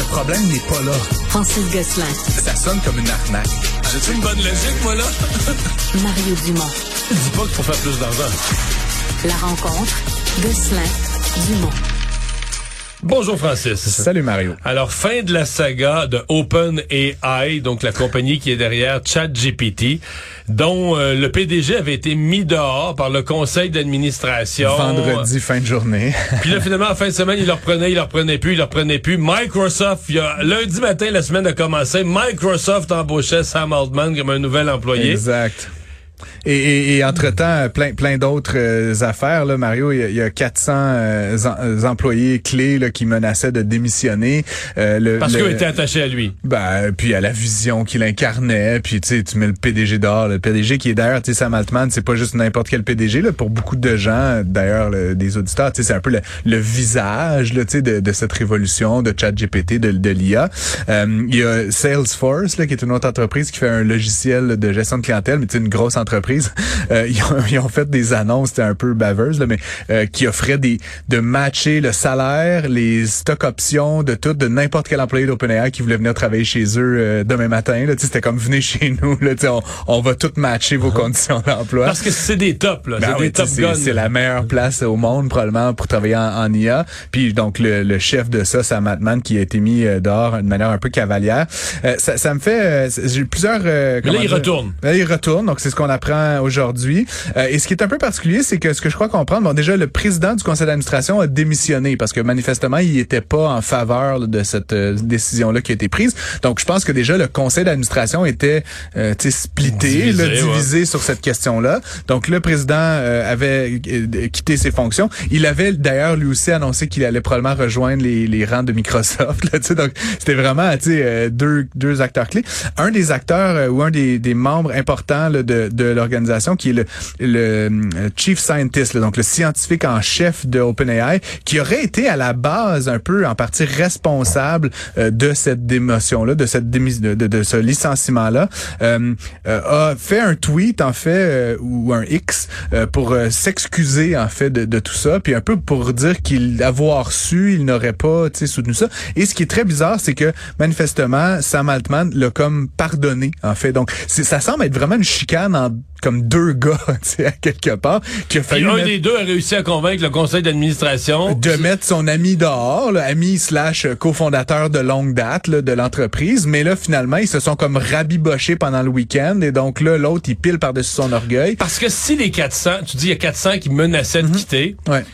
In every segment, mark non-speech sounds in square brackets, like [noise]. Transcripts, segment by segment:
Le problème n'est pas là. Francis Gosselin. Ça sonne comme une arnaque. J'ai une bonne logique, moi, là? [laughs] Mario Dumont. Dis pas qu'il faut faire plus d'argent. La rencontre. Gosselin. Dumont. Bonjour Francis. Salut Mario. Alors, fin de la saga de OpenAI, donc la compagnie qui est derrière ChatGPT, dont euh, le PDG avait été mis dehors par le conseil d'administration. Vendredi, fin de journée. [laughs] Puis là, finalement, en fin de semaine, il le reprenait, il le reprenait plus, il le reprenait plus. Microsoft, il y a, lundi matin, la semaine a commencé, Microsoft embauchait Sam Altman comme un nouvel employé. Exact. Et, et, et entre-temps, plein, plein d'autres euh, affaires. Là, Mario, il y a, 400 euh, euh, employés clés là, qui menaçaient de démissionner. le, Parce qu'ils étaient attachés à lui. Ben, puis à la vision qu'il incarnait. Puis tu sais, tu mets le PDG dehors. Le PDG qui est d'ailleurs, tu sais, Sam Altman, c'est pas juste n'importe quel PDG. Là, pour beaucoup de gens, d'ailleurs, des auditeurs, c'est un peu le, visage là, tu sais, de, de cette révolution de ChatGPT, de, de l'IA. il y a Salesforce, là, qui est une autre entreprise qui fait un logiciel de gestion de clientèle, mais sais, une grosse entreprise euh, [laughs] ils, ont, fait des annonces, c'était un peu baveuse, mais euh, qui offraient des de matcher le salaire, les stock options de tout, de n'importe quel employé d'OpenAI qui voulait venir travailler chez eux euh, demain matin. Là, c'était comme venez chez [laughs] nous, là, on, on va tout matcher vos uh-huh. conditions d'emploi. Parce que c'est des tops, là. Ben c'est top C'est la meilleure place au monde probablement pour travailler en, IA. Puis donc le, chef de ça, Sam Altman, qui a été mis dehors de manière un peu cavalière. ça, ça me fait j'ai plusieurs. mais là, il retourne. Là, il retourne. Donc c'est ce qu'on apprend aujourd'hui. Euh, et ce qui est un peu particulier, c'est que ce que je crois comprendre, bon, déjà, le président du conseil d'administration a démissionné parce que manifestement, il n'était pas en faveur de cette euh, décision-là qui a été prise. Donc, je pense que déjà, le conseil d'administration était euh, splitté, divisé, divisé sur cette question-là. Donc, le président euh, avait quitté ses fonctions. Il avait d'ailleurs lui aussi annoncé qu'il allait probablement rejoindre les, les rangs de Microsoft. [laughs] Là, donc, c'était vraiment deux, deux acteurs clés. Un des acteurs ou un des, des membres importants de, de organisation qui est le, le euh, chief scientist, donc le scientifique en chef de OpenAI, qui aurait été à la base un peu en partie responsable euh, de cette démotion-là, de cette de, de, ce licenciement-là, euh, a fait un tweet en fait ou un X pour s'excuser en fait de, de, tout ça, puis un peu pour dire qu'il avoir su, il n'aurait pas soutenu ça. Et ce qui est très bizarre, c'est que manifestement Sam Altman l'a comme pardonné en fait. Donc ça semble être vraiment une chicane comme deux gars, [laughs] tu sais, à quelque part, qui a fallu. un des deux a réussi à convaincre le conseil d'administration de mettre son ami dehors, ami slash cofondateur de longue date de l'entreprise. Mais là, finalement, ils se sont comme rabibochés pendant le week-end et donc là, l'autre, il pile par-dessus son orgueil. Parce que si les 400, tu dis il y a 400 qui menaçaient de mhm. quitter. Ouais.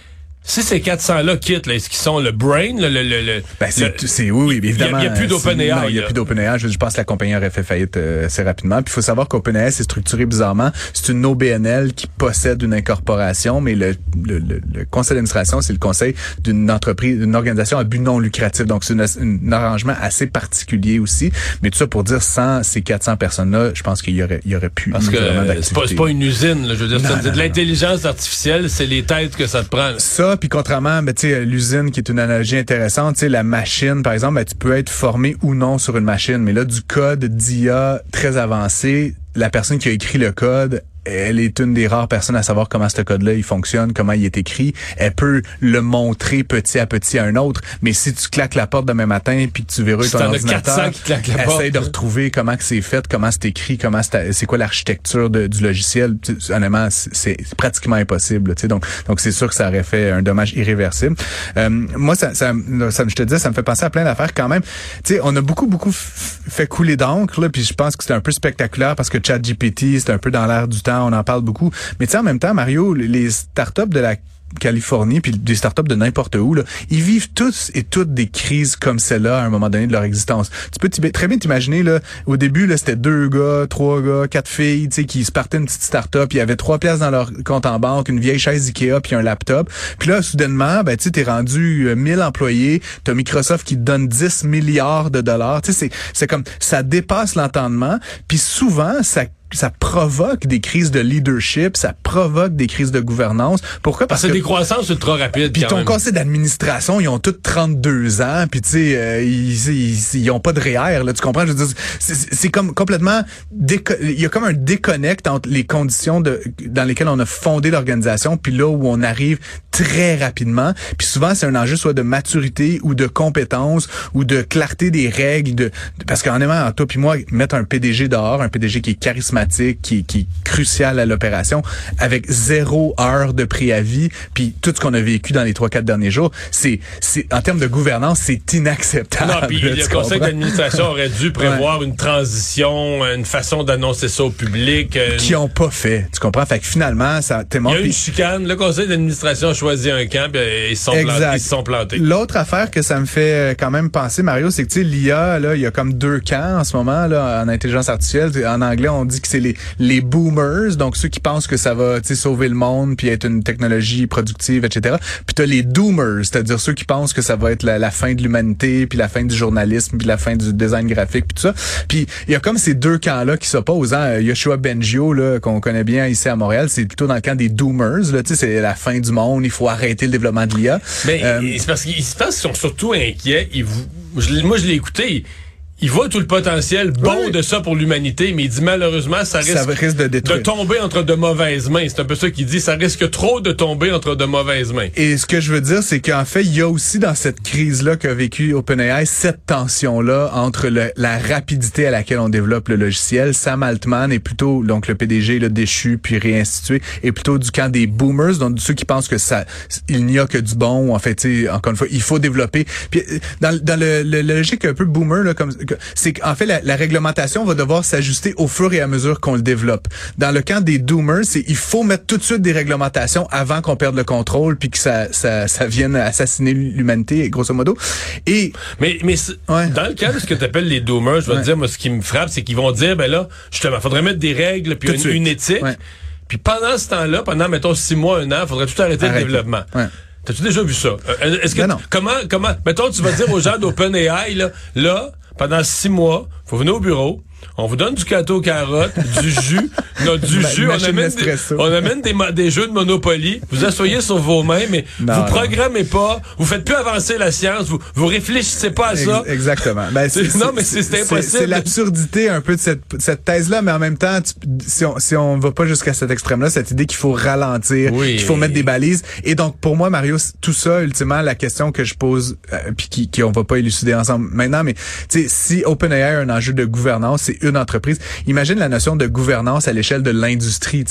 Si ces 400-là quittent, est-ce qu'ils sont le brain, le... le, le, ben c'est, oui, oui, évidemment. Il n'y a, plus d'OpenAI. Non, il n'y a plus d'OpenAI. Je, je pense que la compagnie aurait fait faillite euh, assez rapidement. Puis il faut savoir qu'OpenAI, c'est structuré bizarrement. C'est une OBNL qui possède une incorporation, mais le, le, le conseil d'administration, c'est le conseil d'une entreprise, d'une organisation à but non lucratif. Donc, c'est un arrangement assez particulier aussi. Mais tout ça pour dire, sans ces 400 personnes-là, je pense qu'il y aurait, il y aurait pu Parce que c'est pas, pas une usine. Là, je veux dire, c'est de l'intelligence artificielle, c'est les têtes que ça te prend. Ça, puis contrairement, ben, tu sais, l'usine qui est une analogie intéressante, tu la machine, par exemple, ben, tu peux être formé ou non sur une machine, mais là, du code d'IA très avancé, la personne qui a écrit le code elle est une des rares personnes à savoir comment ce code-là il fonctionne, comment il est écrit. Elle peut le montrer petit à petit à un autre. Mais si tu claques la porte demain matin puis que tu verrouilles ton ordinateur, essaye de retrouver comment que c'est fait, comment c'est écrit, comment c'est quoi l'architecture du logiciel. Honnêtement, c'est pratiquement impossible. sais Donc, donc c'est sûr que ça aurait fait un dommage irréversible. Euh, moi, ça, ça, ça, je te dis, ça me fait penser à plein d'affaires quand même. Tu sais, on a beaucoup, beaucoup fait couler d'encre, puis je pense que c'est un peu spectaculaire parce que ChatGPT, c'est un peu dans l'air du temps on en parle beaucoup. Mais tu sais, en même temps, Mario, les startups de la Californie, puis des startups de n'importe où, là, ils vivent tous et toutes des crises comme celle-là à un moment donné de leur existence. Tu peux très bien t'imaginer, là, au début, là, c'était deux gars, trois gars, quatre filles, tu sais, qui se partaient une petite startup, il y avait trois pièces dans leur compte en banque, une vieille chaise Ikea, puis un laptop. Puis là, soudainement, ben, tu sais, t'es rendu 1000 euh, employés, t'as Microsoft qui te donne 10 milliards de dollars. Tu sais, c'est comme, ça dépasse l'entendement, puis souvent, ça ça provoque des crises de leadership, ça provoque des crises de gouvernance. Pourquoi? Parce, que, des croissances ultra rapides. Puis ton conseil d'administration, ils ont tous 32 ans, puis tu sais, euh, ils, ils, ont pas de REER, là, tu comprends? Je veux dire, c'est comme complètement... Il y a comme un déconnect entre les conditions de, dans lesquelles on a fondé l'organisation, puis là où on arrive très rapidement. Puis souvent, c'est un enjeu soit de maturité ou de compétence ou de clarté des règles. De, parce qu'en aimant, toi puis moi, mettre un PDG dehors, un PDG qui est charismatique, qui, qui est crucial à l'opération, avec zéro heure de préavis, puis tout ce qu'on a vécu dans les trois quatre derniers jours, c'est, c'est en termes de gouvernance, c'est inacceptable. Non, puis le conseil d'administration aurait dû [laughs] prévoir une transition, une façon d'annoncer ça au public. Qui ont pas fait, tu comprends? Fait que finalement, ça témoigne. Il y a une chicane. Le conseil d'administration a choisi un camp, ils, sont plantés, ils se sont plantés. L'autre affaire que ça me fait euh, quand même penser, Mario, c'est que tu sais, l'IA, là, il y a comme deux camps en ce moment là en intelligence artificielle. En anglais, on dit que c'est les les boomers, donc ceux qui pensent que ça va sauver le monde puis être une technologie productive, etc. Puis t'as les doomers, c'est-à-dire ceux qui pensent que ça va être la, fin de l'humanité, puis la fin du journalisme, puis la fin du design graphique, puis tout ça. Puis il y a comme ces deux camps-là qui s'opposent. Hein? Yoshua Bengio, là, qu'on connaît bien ici à Montréal, c'est plutôt dans le camp des doomers. Là, c'est la fin du monde, il faut arrêter le développement de l'IA. Mais euh, c'est parce qu'ils sont surtout inquiets. Ils, moi, je l'ai écouté il voit tout le potentiel bon de ça pour l'humanité, mais il dit malheureusement, ça risque, de, tomber entre de mauvaises mains. C'est un peu ça qu'il dit. Ça risque trop de tomber entre de mauvaises mains. Et ce que je veux dire, c'est qu'en fait, il y a aussi dans cette crise-là qu'a vécu OpenAI, cette tension-là entre la rapidité à laquelle on développe le logiciel. Sam Altman est plutôt, donc le PDG, le déchu, puis réinstitué, est plutôt du camp des boomers, donc ceux qui pensent que ça, il n'y a que du bon. En fait, encore une fois, il faut développer. Puis dans, dans le, le, logique un peu boomer, là, comme c'est qu'en fait, la, réglementation va devoir s'ajuster au fur et à mesure qu'on le développe. Dans le camp des doomers, c'est il faut mettre tout de suite des réglementations avant qu'on perde le contrôle puis que ça, ça, ça vienne assassiner l'humanité, grosso modo. Et mais mais dans le cas de ce que tu appelles les doomers, je vais te dire, moi, ce qui me frappe, c'est qu'ils vont dire, ben là, justement, faudrait mettre des règles puis une, éthique. Puis pendant ce temps-là, pendant mettons six mois, un an, faudrait tout arrêter, le développement. T'as-tu déjà vu ça? Euh, est-ce que ben comment comment mettons tu vas dire aux gens d'OpenAI là là pendant six mois, faut venir au bureau, on vous donne du gâteau carotte, du jus, notre du jus, on amène, des, on amène des, des, jeux de Monopoly. Vous asseyez sur vos mains, mais vous programmez pas, vous faites plus avancer la science, vous, vous réfléchissez pas à ça. Exactement. Ben, [laughs] non, mais c'est impossible. C'est l'absurdité un peu de cette, cette thèse-là, mais en même temps, si on si on va pas jusqu'à cet extrême-là, cette idée qu'il faut ralentir, qu'il faut mettre des balises. Et donc, pour moi, Mario, tout ça, ultimement, la question que je pose, euh, puis qui, qui va pas élucider ensemble maintenant, mais si OpenAI a un enjeu de gouvernance, c'est une entreprise. Imagine la notion de gouvernance à l'échelle de l'industrie.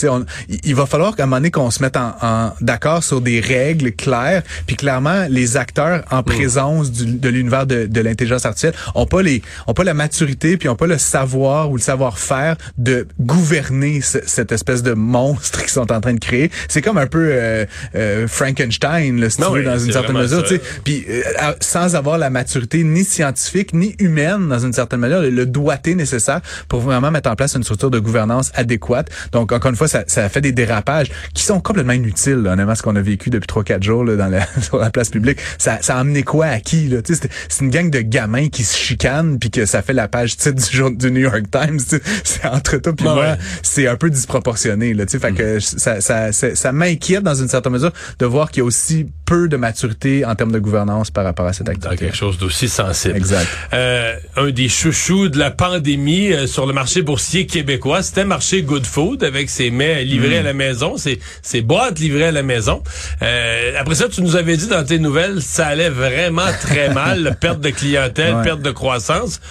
Il va falloir qu'à un moment donné qu'on se mette en, d'accord sur des règles claires, puis clairement les acteurs en mm. présence de l'univers de, de l'intelligence artificielle ont pas les ont pas la maturité puis ont pas le savoir ou le savoir-faire de gouverner cette espèce de monstre qu'ils sont en train de créer. C'est comme un peu euh, euh, Frankenstein, là, si tu veux, dans une certaine mesure. Puis euh, sans avoir la maturité ni scientifique ni humaine dans une certaine manière, le doigté nécessaire pour vraiment mettre en place une structure de gouvernance adéquate. Donc, encore une fois, ça, ça fait des dérapages qui sont complètement inutiles, là, honnêtement, ce qu'on a vécu depuis trois quatre jours là, dans la, [laughs] sur la place publique. Ça, ça a amené quoi à qui? Là? C'est une gang de gamins qui se chicanent puis que ça fait la page titre du, jour, du New York Times. [laughs] C'est entre toi puis moi, c'est un peu disproportionné. Là, fait mm. que ça, ça, ça, ça m'inquiète dans une certaine mesure de voir qu'il y a aussi peu de maturité en termes de gouvernance par rapport à cette activité. Dans quelque chose d'aussi sensible. Exact. Euh, un des chouchous de la pandémie euh, sur le marché boursier québécois, c'était marché Good Food avec ses mets livrés à la maison, ses, ses boîtes livrées à la maison. Euh, après ça, tu nous avais dit dans tes nouvelles, ça allait vraiment très [laughs] mal, perte de clientèle, perte de croissance.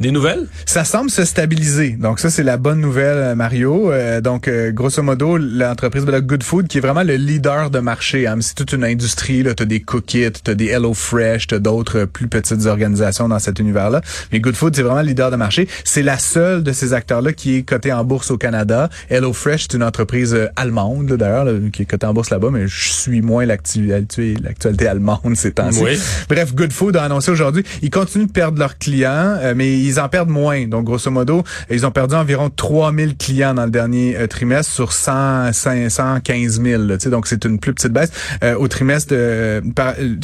Des nouvelles? Ça semble se stabiliser. Donc ça, c'est la bonne nouvelle, euh, Mario. Euh, donc, euh, grosso modo, l'entreprise de Good Food, qui est vraiment le leader de marché. Hein. C'est toute une industrie. Tu as des Cookit, tu as des Hello Fresh, tu as d'autres plus petites organisations dans cet univers-là. Mais Good Food, c'est vraiment le leader de marché. C'est la seule de ces acteurs-là qui est cotée en bourse au Canada. Hello Fresh, c'est une entreprise allemande, d'ailleurs, qui est cotée en bourse là-bas, mais je suis moins l'actualité allemande ces temps-ci. Bref, Good Food a annoncé aujourd'hui, ils continuent de perdre leurs clients, mais ils ils en perdent moins. Donc, grosso modo, ils ont perdu environ 3000 clients dans le dernier euh, trimestre sur 100, 515 000. donc, c'est une plus petite baisse. Euh, au trimestre, de,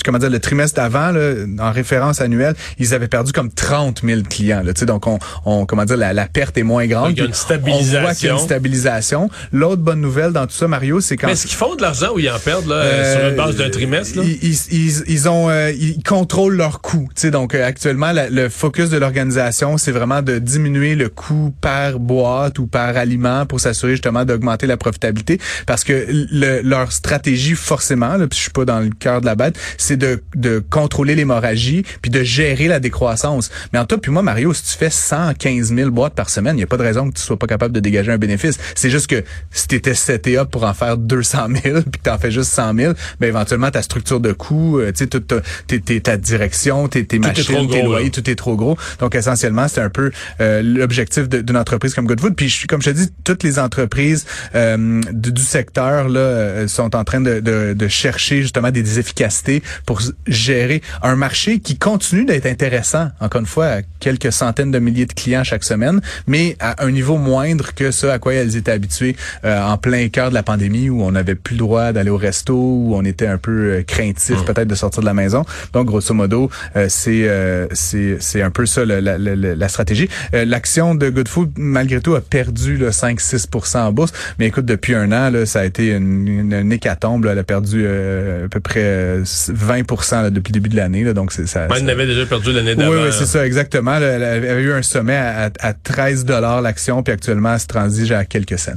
comment dire, le trimestre d'avant, en référence annuelle, ils avaient perdu comme 30 000 clients. Là, donc, on, on, comment dire, la, la perte est moins grande. il y a une stabilisation. On voit qu'il y a une stabilisation. L'autre bonne nouvelle dans tout ça, Mario, c'est quand... est-ce qu'ils font de l'argent ou ils en perdent là, sur une base d'un trimestre? Là? Ils, ils, ils, ont, ils contrôlent leurs coûts. Donc, actuellement, le focus de l'organisation, c'est vraiment de diminuer le coût par boîte ou par aliment pour s'assurer justement d'augmenter la profitabilité. Parce que leur stratégie, forcément, là, puis je suis pas dans le cœur de la bête, c'est de, de contrôler l'hémorragie puis de gérer la décroissance. Mais en toi puis moi, Mario, si tu fais 115 000 boîtes par semaine, il n'y a pas de raison que tu sois pas capable de dégager un bénéfice. C'est juste que si tu étais seté up pour en faire 200 000 puis que tu en fais juste 100 000, ben éventuellement ta structure de coût, euh, tu sais, toute ta direction, tes, tes machines, tes loyers, tout est trop gros. Donc essentiellement, c'est un peu euh, l'objectif d'une entreprise comme Goodfood. Puis comme je te dis, toutes les entreprises euh, du, secteur là euh, sont en train de, de, de, chercher justement des efficacités pour gérer un marché qui continue d'être intéressant. Encore une fois, à quelques centaines de milliers de clients chaque semaine, mais à un niveau moindre que ce à quoi elles étaient habituées en plein cœur de la pandémie où on n'avait plus le droit d'aller au resto, où on était un peu craintif mmh. peut-être de sortir de la maison. Donc grosso modo, c'est c'est c'est un peu ça la, la, la stratégie. Euh, l'action de Good Food, malgré tout, a perdu 5-6% en bourse. Mais écoute, depuis un an, là, ça a été une, une, hécatombe. Elle a perdu euh, à peu près 20% depuis le début de l'année. Donc c'est ça. elle avait déjà perdu l'année d'avant. Oui, oui c'est ça, exactement. elle avait eu un sommet à, à 13 dollars l'action, puis actuellement, elle se transige à quelques cents.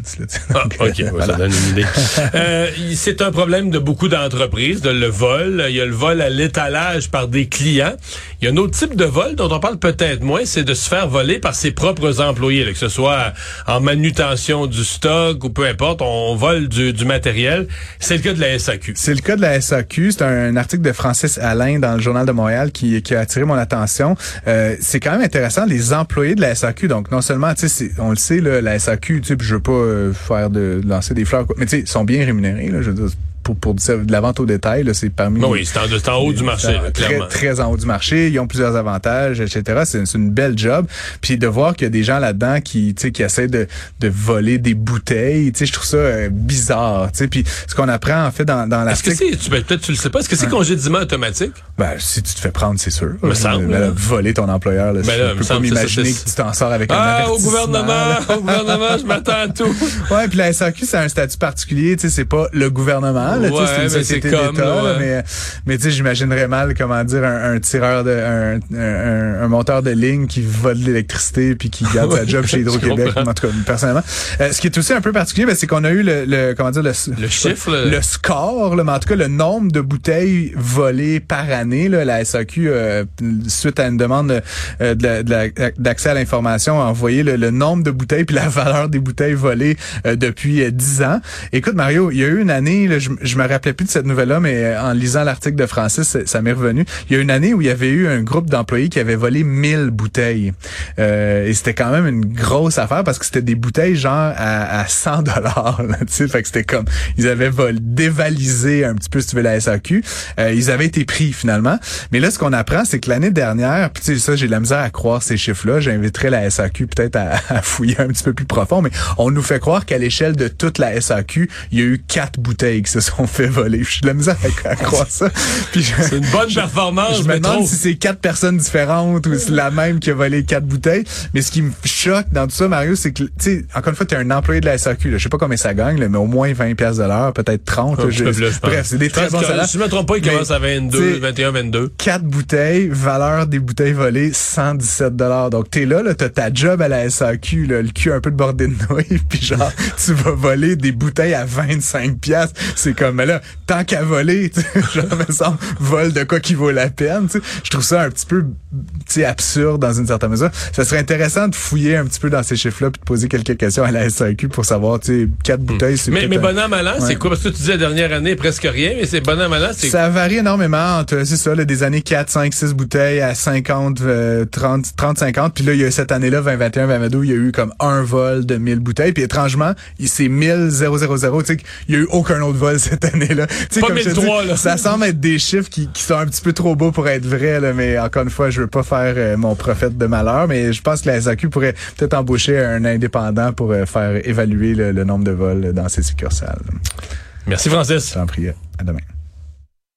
ah, ok, ça donne une idée. [laughs] euh, c'est un problème de beaucoup d'entreprises, de le vol. Il y a le vol à l'étalage par des clients. Il y a un autre type de vol dont on parle peut-être moins, c'est de se faire voler par ses propres employés, que ce soit en manutention du stock ou peu importe, on vole du, matériel. C'est le cas de la SAQ. C'est le cas de la SAQ. C'est un, article de Francis Alain dans le Journal de Montréal qui, qui a attiré mon attention. Euh, c'est quand même intéressant, les employés de la SAQ. Donc, non seulement, on le sait, là, la SAQ, tu sais, je veux pas euh, faire de lancer des fleurs, mais tu sais, ils sont bien rémunérés. Là, je veux dire, pour, pour de la vente au détail, c'est parmi... Oui, c'est en, haut du marché, très, Très en haut du marché. Ils ont plusieurs avantages, etc. C'est une belle job. Puis de voir qu'il y a des gens là-dedans qui, qui essaient de, de voler des bouteilles, je trouve ça euh, bizarre. Puis ce qu'on apprend, en fait, dans, dans l'article... Est-ce que c'est... Peut-être tu le sais pas. Est-ce que c'est congédiement automatique? Ben, si tu te fais prendre, c'est sûr. Me semble, ben, voler ton employeur, là, ben là, je peux pas m'imaginer que tu t'en sors avec ah, un au gouvernement, au gouvernement, je m'attends à tout. [laughs] ouais, puis la SAQ, c'est un statut particulier. C'est pas le gouvernement. Là, c'est comme, mais, mais tu sais, j'imaginerais mal, comment dire, un, tireur de, un, un, monteur de ligne qui vole de l'électricité puis qui garde sa job chez Hydro-Québec, en tout cas, personnellement. Euh, ce qui est aussi un peu particulier, ben, c'est qu'on a eu le, le, comment dire, le, le chiffre, le, score, mais en tout cas, le nombre de bouteilles volées par année, là, la SAQ, euh, suite à une demande euh, d'accès à l'information, a envoyé le, nombre de bouteilles puis la valeur des bouteilles volées depuis 10 ans. Écoute, Mario, il y a eu une année, là, je, je me rappelais plus de cette nouvelle-là, mais euh, en lisant l'article de Francis, ça m'est revenu. Il y a une année où il y avait eu un groupe d'employés qui avait volé 1000 bouteilles. Euh, et c'était quand même une grosse affaire parce que c'était des bouteilles genre à, 100 dollars. Fait que c'était comme, ils avaient vol, dévalisé un petit peu, si tu veux, la SAQ. Euh, ils avaient été pris finalement. Mais là, ce qu'on apprend, c'est que l'année dernière, puis tu sais, ça, j'ai la misère à croire ces chiffres-là. J'inviterais la SAQ peut-être [laughs] à, fouiller un petit peu plus profond, mais on nous fait croire qu'à l'échelle de toute la SAQ, il y a eu quatre bouteilles sont fait voler je suis de la misère à, croire ça. c'est une bonne performance. Je me demande si c'est quatre personnes différentes ou c'est la même qui a volé quatre bouteilles. Mais ce qui me choque dans tout ça, Mario, c'est que, tu sais, encore une fois, tu es un employé de la SAQ. Là. Je sais pas combien ça gagne, mais au moins 20 pièces de l'heure, peut-être 30. bref, c'est des très bons salaires. Si je me trompe pas, il commence à 22, 21, 22. Quatre bouteilles, valeur des bouteilles volées, 117 dollars. Donc, t'es là, là, t'as ta job à la SAQ, là, le cul un peu de bordé de nouilles, [laughs] puis genre, tu vas voler des bouteilles à 25 pièces. C'est comme, mais là, tant qu'à voler, [laughs] genre, me semble, vol de quoi qui vaut la peine, Je trouve ça un petit peu, tu absurde dans une certaine mesure. Ça serait intéressant de fouiller un petit peu dans ces chiffres-là puis de poser quelques questions à la SAQ pour savoir, tu sais, quatre bouteilles, c'est Mais, mais bonhomme malin, c'est quoi? Parce que tu disais la dernière année, presque rien, mais c'est bonhomme malin, c'est... Ça varie énormément entre, c'est ça, là, des années 4, 5, 6 bouteilles à 50, 30, 30, 50. Puis là, il y a cette année-là, 2021, 2022, il y a eu comme un vol de 1000 bouteilles. Puis étrangement, c'est 1000, 000, tu sais, il y a eu aucun autre vol [laughs] cette année-là. Pas comme je là. Ça semble être des chiffres qui, qui, sont un petit peu trop beaux pour être vrais, là, mais encore une fois, je veux pas faire euh, mon prophète de malheur, mais je pense que la SAQ pourrait peut-être embaucher un indépendant pour euh, faire évaluer le, nombre de vols dans ces succursales. Merci Francis. J'en prie. À demain.